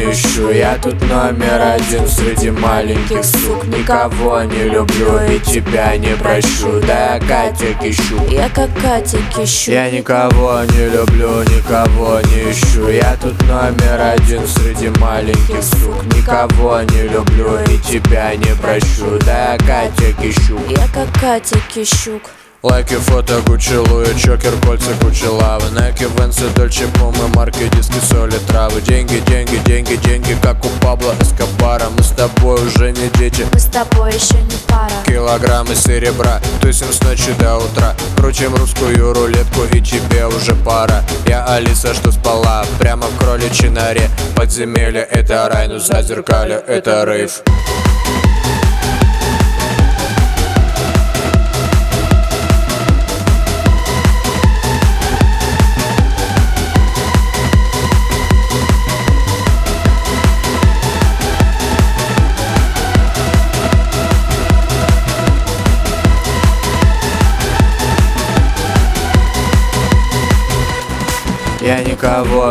не ищу. Я тут номер один среди маленьких сук. Никого не люблю и тебя не прощу. Да я Катя кищу Я как Катя кищу Я никого не люблю, никого не ищу. Я тут номер один среди маленьких сук. Никого не люблю и тебя не прощу. Да я Катя кищу Я как Катя Кищук Лайки, фото, Гуччи, Луи, Чокер, кольца, куча лавы. Найки, Венсы, Дольче, Пумы, марки, диски, соли, травы. Деньги, деньги, деньги, деньги, как у Пабло Эскобара. Мы с тобой уже не дети. Мы с тобой еще не пара. Килограммы серебра, тусим с ночи до утра. Крутим русскую рулетку и тебе уже пара Я Алиса, что спала прямо в кроличьей норе. Подземелье это рай, но зазеркалье это рейв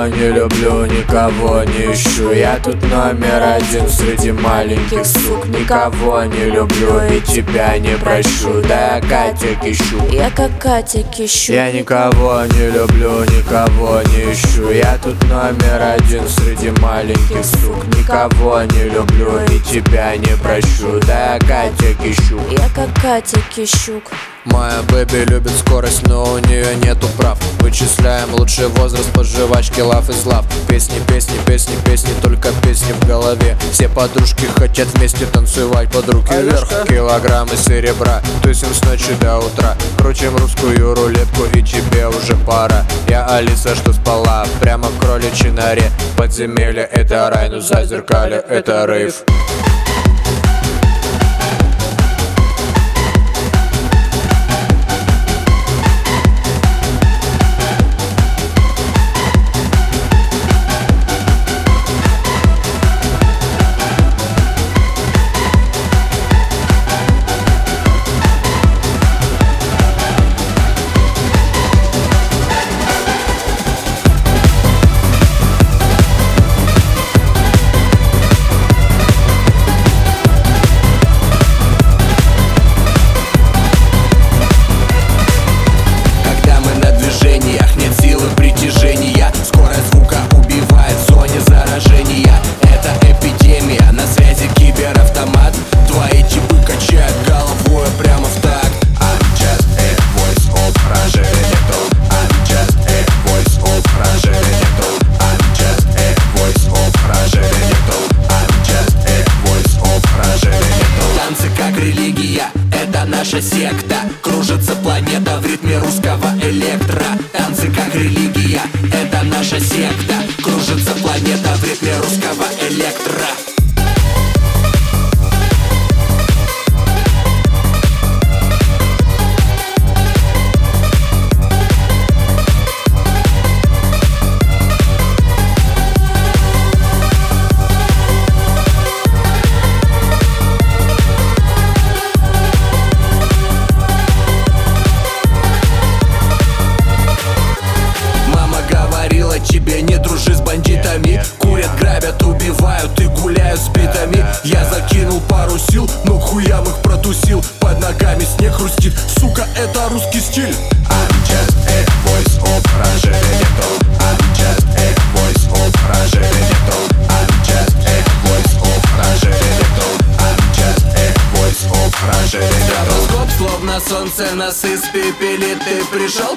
не люблю, никого не ищу. Я тут номер один среди маленьких сук. Никого не люблю и тебя не прощу. Да я Катя кищу Я как Катя Кищук Я никого не люблю, никого не ищу. Я тут номер один среди маленьких сук. Никого не люблю и тебя не прощу. Да я Катя кищу Я как Катя Кищук Моя бэби любит скорость, но у нее нету прав. Вычисляем лучший возраст по жвачке лав и лав. Песни, песни, песни, песни, только песни в голове. Все подружки хотят вместе танцевать под руки вверх. Килограммы серебра, тусим с ночи до утра. Крутим русскую рулетку и тебе уже пара Я Алиса, что спала прямо в кроличьей норе. Подземелье это рай, но зазеркалье это рейв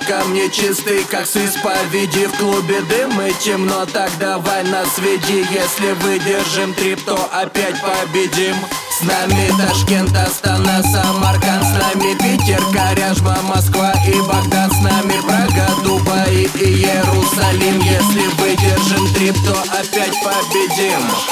ко мне чистый, как с исповеди В клубе дым и темно, так давай нас веди Если выдержим трип, то опять победим. С нами Ташкент, Астана, Самарканд С нами Питер, Коряжма, Москва и Багдад. С нами Прага, Дубай и Иерусалим. Если выдержим трип, то опять победим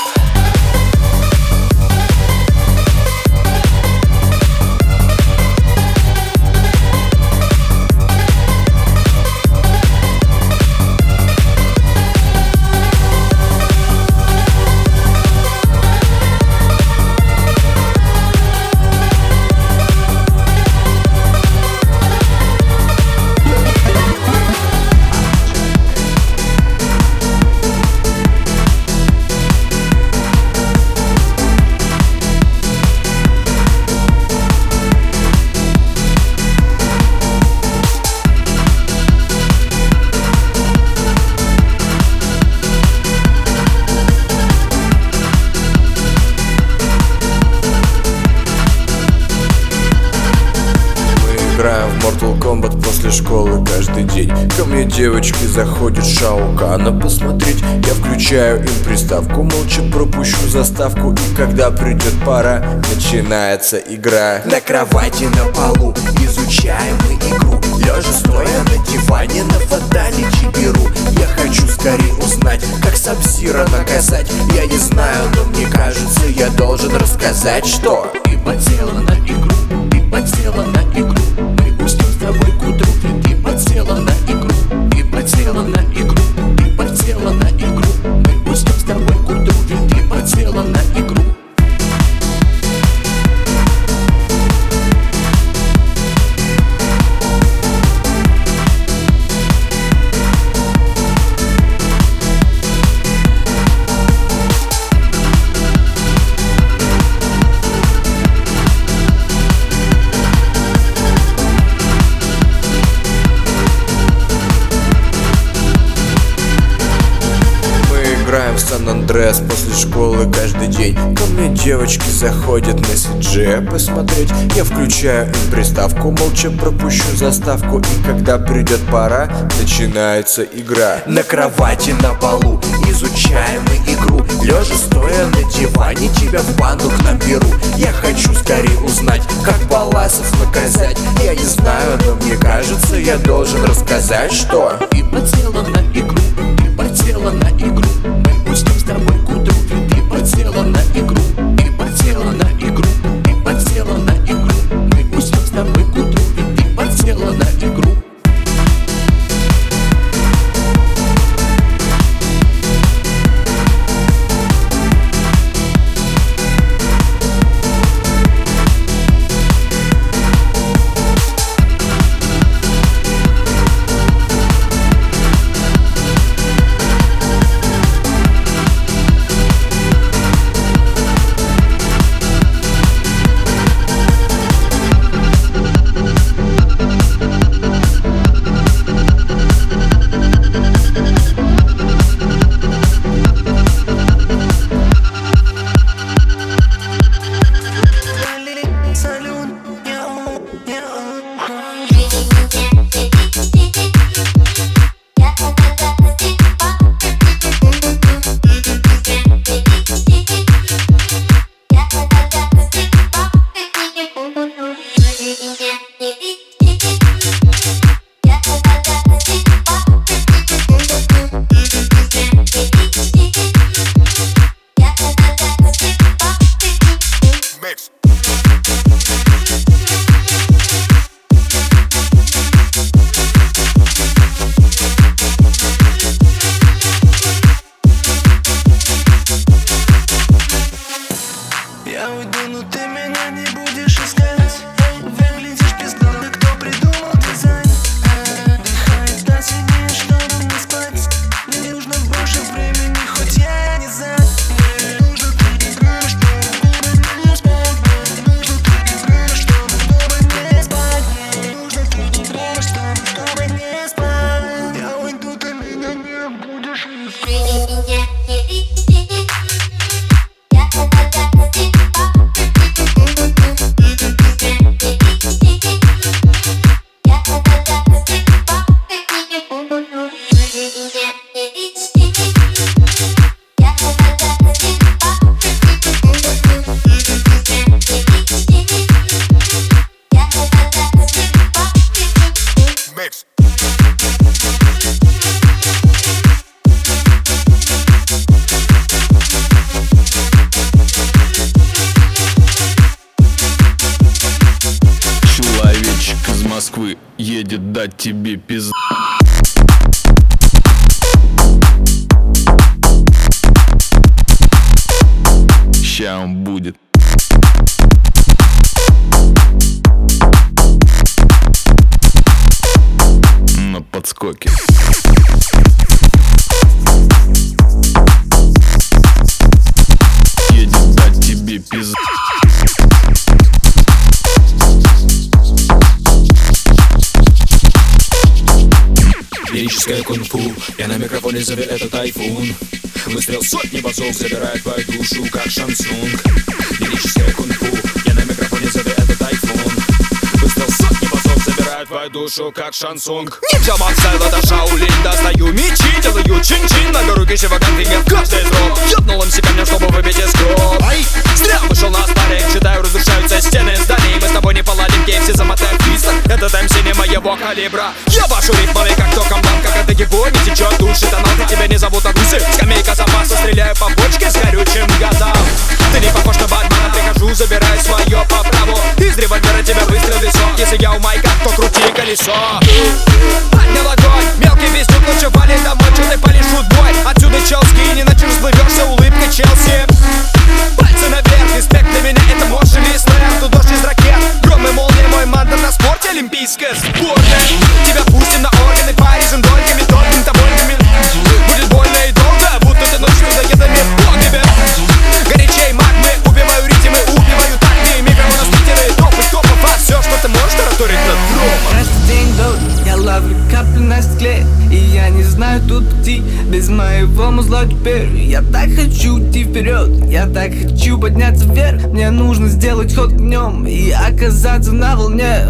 девочки заходит Шаукана посмотреть Я включаю им приставку, молча пропущу заставку И когда придет пора, начинается игра. На кровати на полу изучаем мы игру Лежа стоя на диване на фаталити беру. Я хочу скорее узнать, как Сабзира наказать. Я не знаю, но мне кажется, я должен рассказать, что Ты подсела на игру, ты подсела на игру. Мы уснем с тобой к утру Ты подсела на игру, подсела на игру. Ты подсела на игру. Мы уснем с тобой к утру Ты подсела на игру Сан-Андреас после школы каждый день. Ко мне девочки заходят на CG посмотреть Я включаю им приставку, молча пропущу заставку. И когда придет пора, начинается игра. На кровати на полу изучаем мы игру. Лежа стоя на диване тебя в банду к нам беру Я хочу скорее узнать, как Баласов наказать. Я не знаю, но мне кажется, я должен рассказать, что Ты подсела на игру, ты подсела на игру Подскоке. Едет дать тебе пизд... Лирическое кунг-фу Я на микрофоне зови это тайфун Выстрел сотни басов забирает твою душу, как шансунг душу как шансунг. Ниндзя Мансел, это Шаолин Достаю мечи, делаю чин-чин на руки Шиваган, в каждый из рук Ёбнул им себя мне чтобы выбить из гроб Зря вышел на старик, читаю, разрушаются стены зданий. Мы с тобой не поладим, паладинки, все замотаем фисток Этот МС не моего калибра. Я вашу рифмами, как током бам, как это его Не течет души, тоналка, тебя не зовут Агусы Скамейка запаса, стреляю по бочке с горючим газом. Ты не похож на Бэтмена, прихожу, забираю свое по праву. Из револьвера тебя выстрел висок. Если я у майка, то крути колесо. Поднял огонь, мелкий вездюк, лучше вали домой, черный полишь футбой Отсюда Челси, не иначе разплывешься улыбкой Челси. Пальцы наверх, респект для меня, это мощь или снаряд, тут дождь из ракет. Гром и молния, мой мандат на спорте, олимпийская сборная. теперь Я так хочу идти вперед. Я так хочу подняться вверх. Мне нужно сделать ход к днем И оказаться на волне.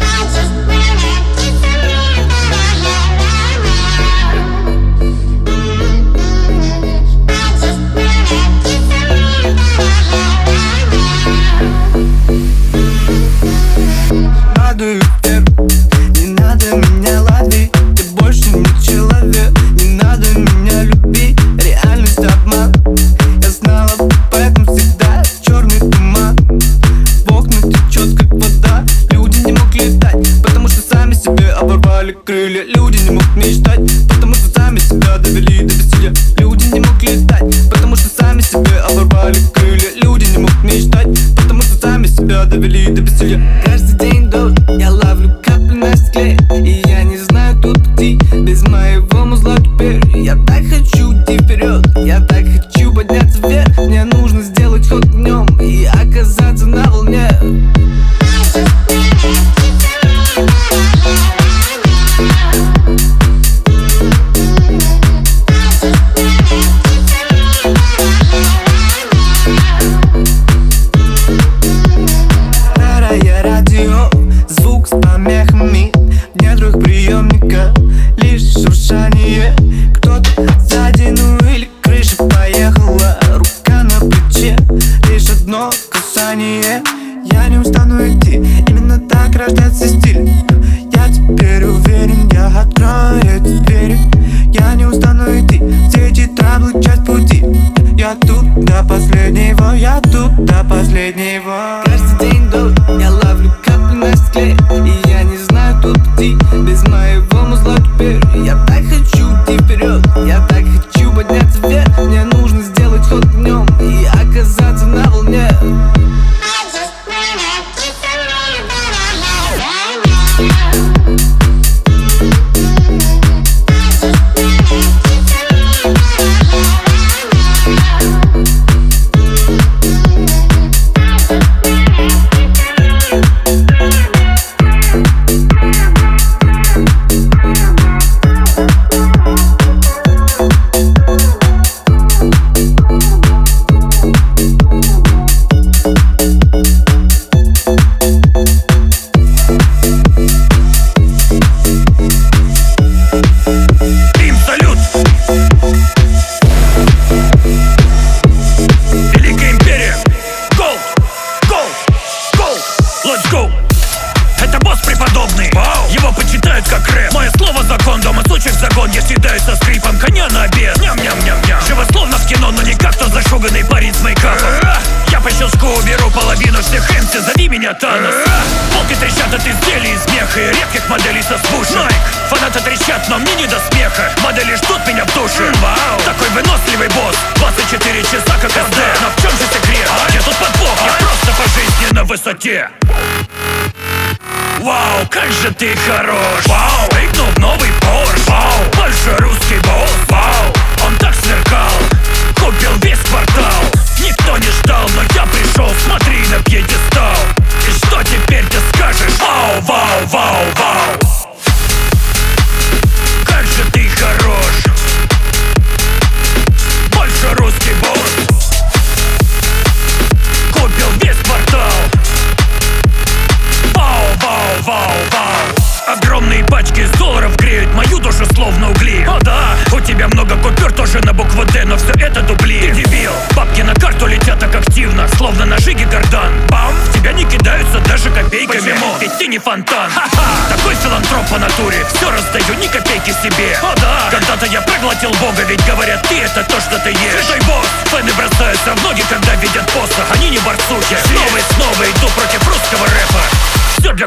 I just ответ мне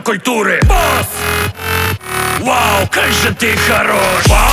культуры Босс! Вау, как же ты хорош! Вау!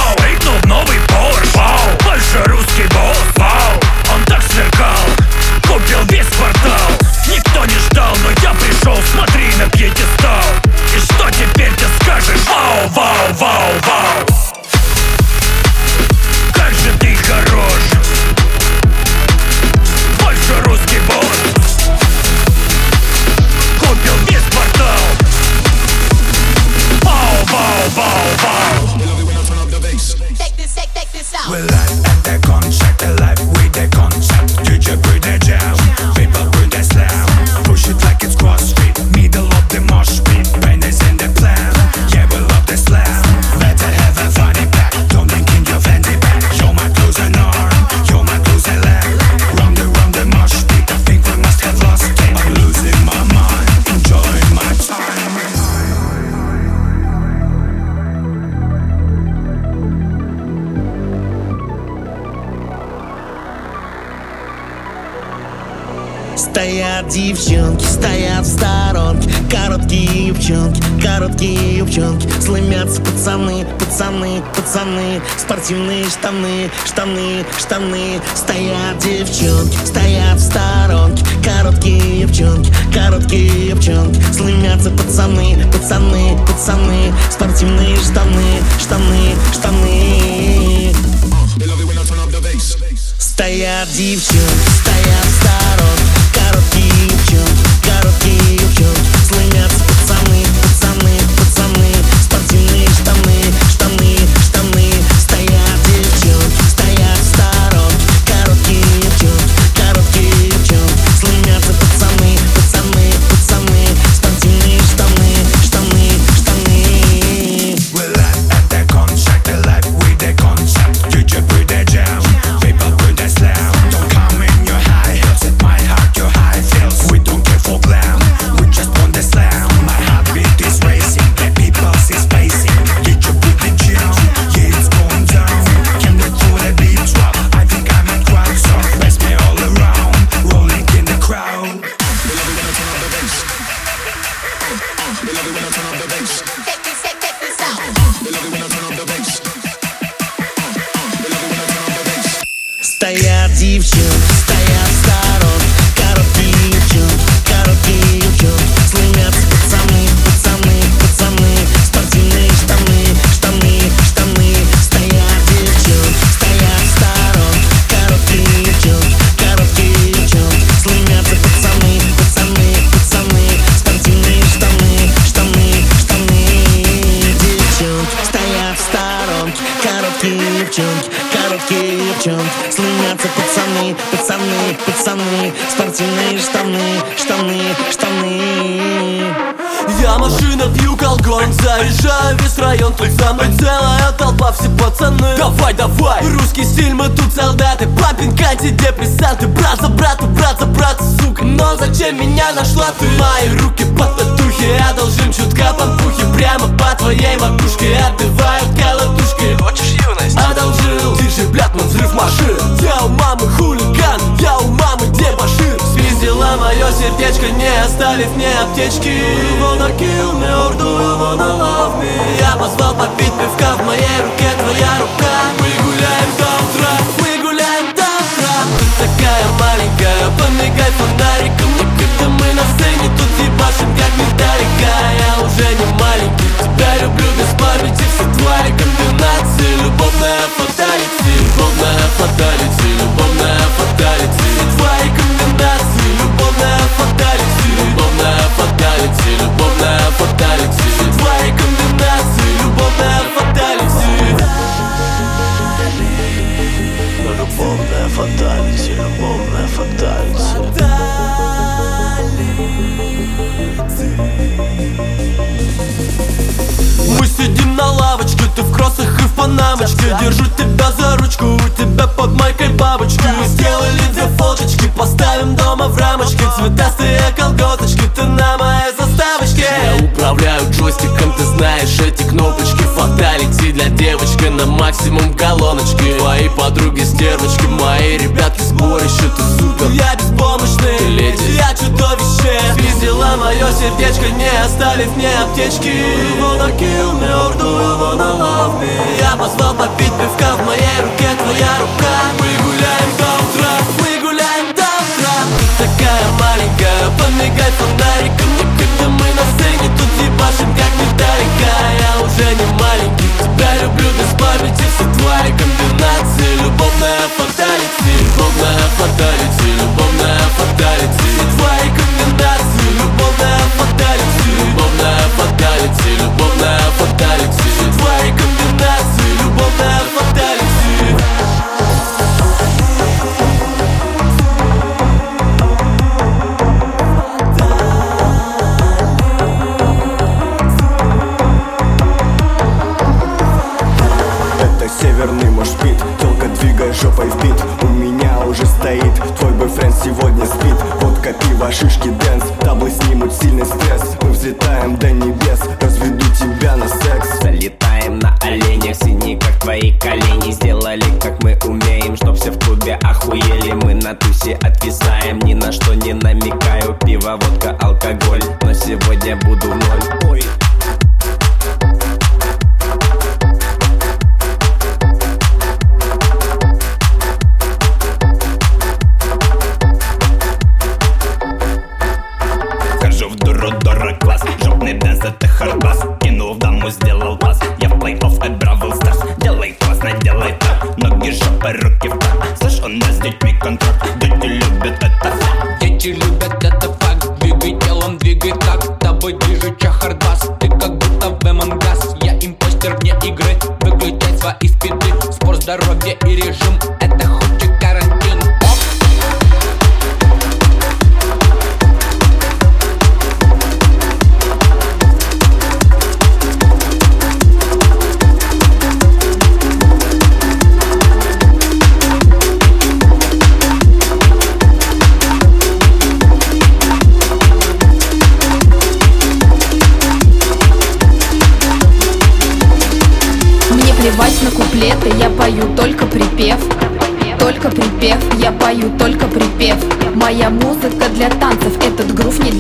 спортивные штаны, штаны, штаны. Стоят девчонки, стоят в сторонке. Короткие девчонки, короткие девчонки. Слымятся пацаны, пацаны, пацаны. Спортивные штаны, штаны, штаны. Стоят девчонки, стоят в сторонке. меняться пацаны, пацаны, пацаны. Спортивные штаны, штаны, штаны. Я машина, пью колгон, заряжаю весь район Тут за мной целая толпа, все пацаны. Давай, давай, русский стиль, мы тут солдаты Папинка, антидепрессанты, брат за брата, брат за брата, сука Но зачем меня нашла ты? Мои руки под татухи, я должен чутка пампухи Прямо по твоей макушке отбивают колотушки. Хочешь юность? Одолжил, ты же, блядь, взрыв машин. Я у мамы хулиган, я у мамы дебошир взяла мое сердечко, не оставив мне аптечки. You wanna kill me or do you wanna love me? Я позвал попить пивка, в моей руке твоя рука. Мы гуляем до утра, мы гуляем до утра. Ты такая маленькая, помигай фонариком Но когда мы на сцене, тут ебашим. намочке Держу тебя за ручку, у тебя под майкой бабочку Мы сделали две фоточки, поставим дома в рамочки. Цветастые колготочки, ты на моей заставочке. Я управляю джойстиком, ты знаешь эти кнопочки фаталити для девочки На максимум колоночки. Твои подруги стервочки Мои ребятки сборище Ты супер, я беспомощный Ты леди, я чудовище. Свиздила мое сердечко Не оставив мне аптечки. Его на kill me or do you love me? Я позвал попить пивка В моей руке твоя рука. Мы гуляем до утра. Мы гуляем до утра. Ты такая маленькая Помигай фонариком. И когда мы на сцене Тут ебашим как металлика. time шишки, дэнс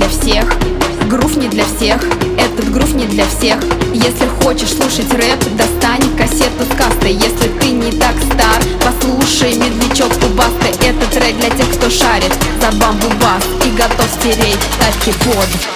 для всех Грув не для всех, этот грув не для всех. Если хочешь слушать рэп, достань кассету с кастой. Если ты не так стар, послушай медлячок Кубаста Этот трек для тех, кто шарит за бамбу бас И готов стереть тачки под.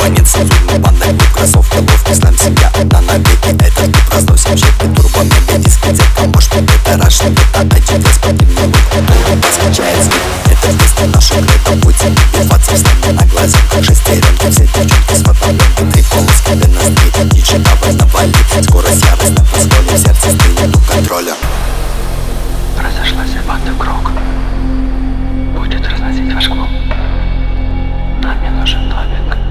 Звонит совки, кабанная в а кроссовках Ловко сам себя, одна на веки Это ты проснулся, чек и турбо Мега дискотека, может это раш а Это один вес, под ним не лук Долго скачает звук Это вместо наших лето будем Ебаться встань на глазенках Шестеренки, все девчонки с фотоленки Три полоски, для нас три Диджи, давай навали Скорость ярость на позволе Сердце стынет, ну контроля. Разошлась вата в круг. Будет разносить ваш клуб. Не нужен домик.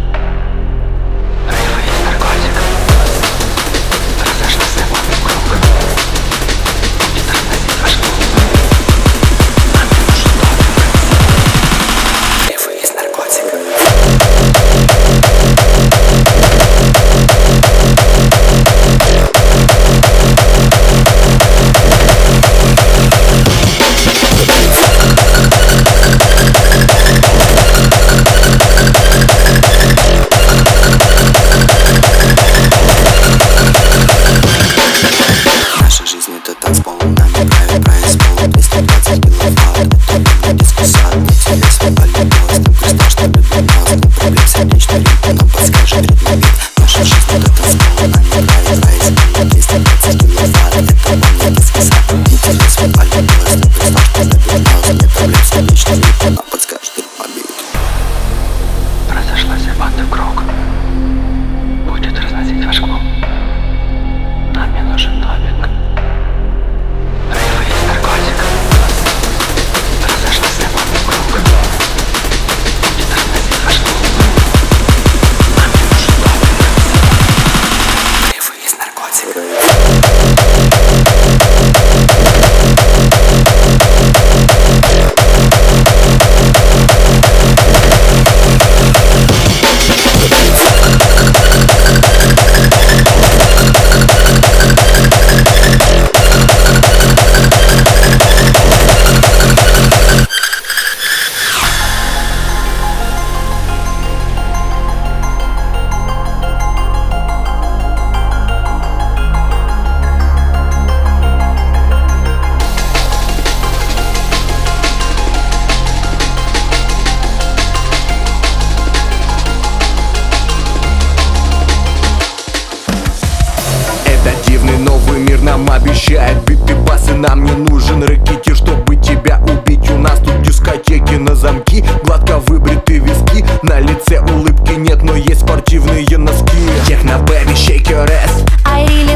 скажет любит Наша жизнь это нам обещает биты басы Нам не нужен рэкетир, чтобы тебя убить. У нас тут дискотеки на замки Гладко выбриты виски. На лице улыбки нет, но есть спортивные носки. Техно, бэби, shake your ass. I really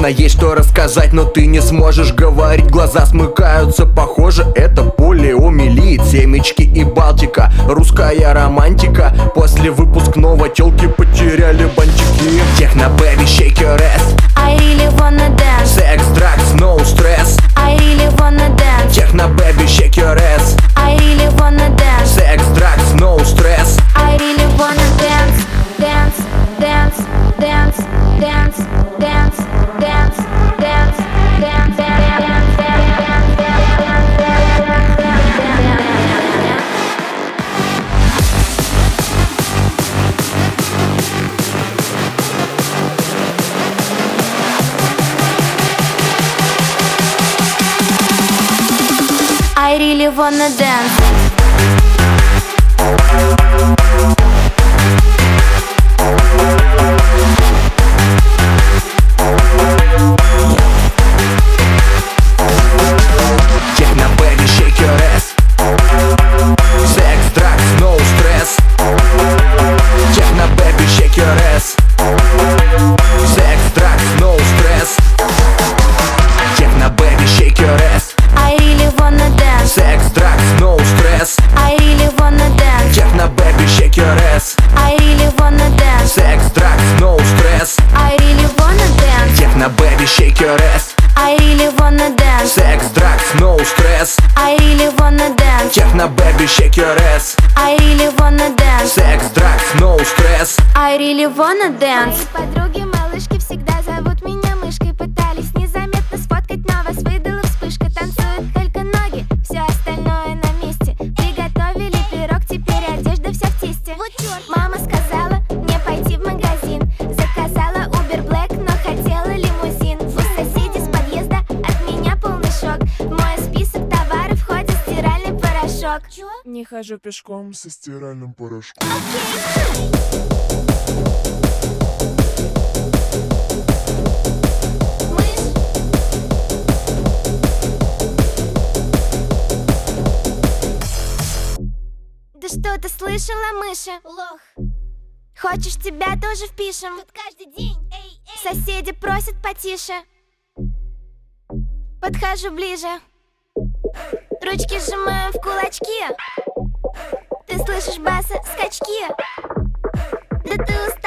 Точно есть что рассказать, но ты не сможешь говорить. Глаза смыкаются, похоже, это полиомиелит. Семечки и Балтика, русская романтика. После выпускного телки потеряли бантики. Техно, бэби, shake your ass. I really wanna dance. Секс, драгс, no стресс I really wanna dance. Техно, бэби, shake your ass. I really wanna dance. Секс, драгс, no стресс I really wanna Dance, dance, dance, dance, dance, dance, really wanna dance dance. Мои подруги малышки всегда зовут меня мышкой. Пытались незаметно сфоткать, но вас выдала вспышка. Танцуют только ноги, все остальное на месте. Приготовили пирог, теперь одежда вся в тесте. Вот черт! Мама сказала мне пойти в магазин. Заказала Uber Black, но хотела лимузин. У соседей с подъезда от меня полный шок. В мой список товаров входит стиральный порошок. Не хожу пешком. Со стиральным порошком. Okay. слышала, мыши? Лох. Хочешь, тебя тоже впишем? Тут каждый день. Эй, эй. Соседи просят потише. Подхожу ближе. Ручки сжимаем в кулачки. Ты слышишь баса, скачки. Да ты устал.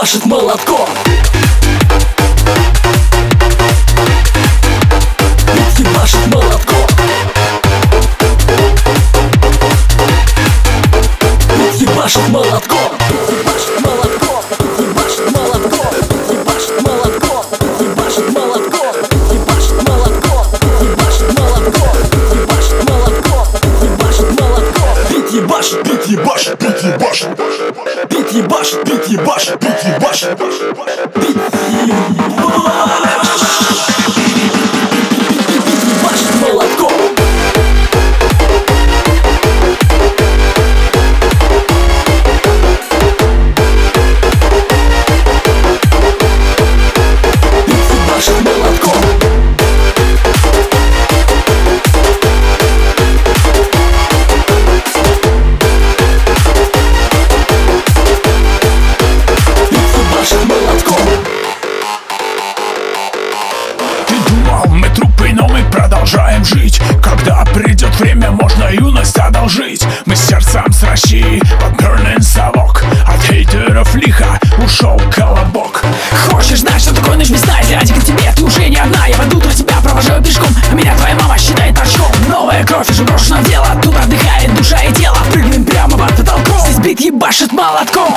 машет молотком. Вики машет молотком. Вики машет молотком. молотком.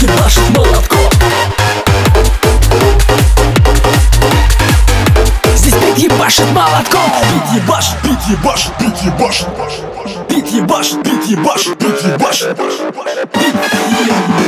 Ебашит молотком. Здесь бит ебашит молотком. Бит ебашит, бит ебашит, бит ебашит. Бит ебашит, бит ебашит, бит ебашит. Бит ебашит.